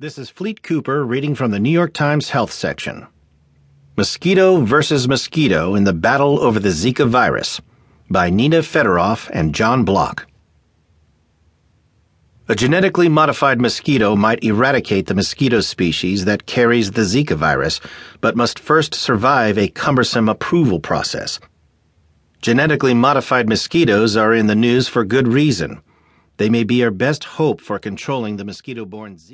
This is Fleet Cooper reading from the New York Times Health section. Mosquito versus Mosquito in the Battle over the Zika Virus by Nina Fedoroff and John Block. A genetically modified mosquito might eradicate the mosquito species that carries the Zika virus, but must first survive a cumbersome approval process. Genetically modified mosquitoes are in the news for good reason. They may be our best hope for controlling the mosquito borne Zika.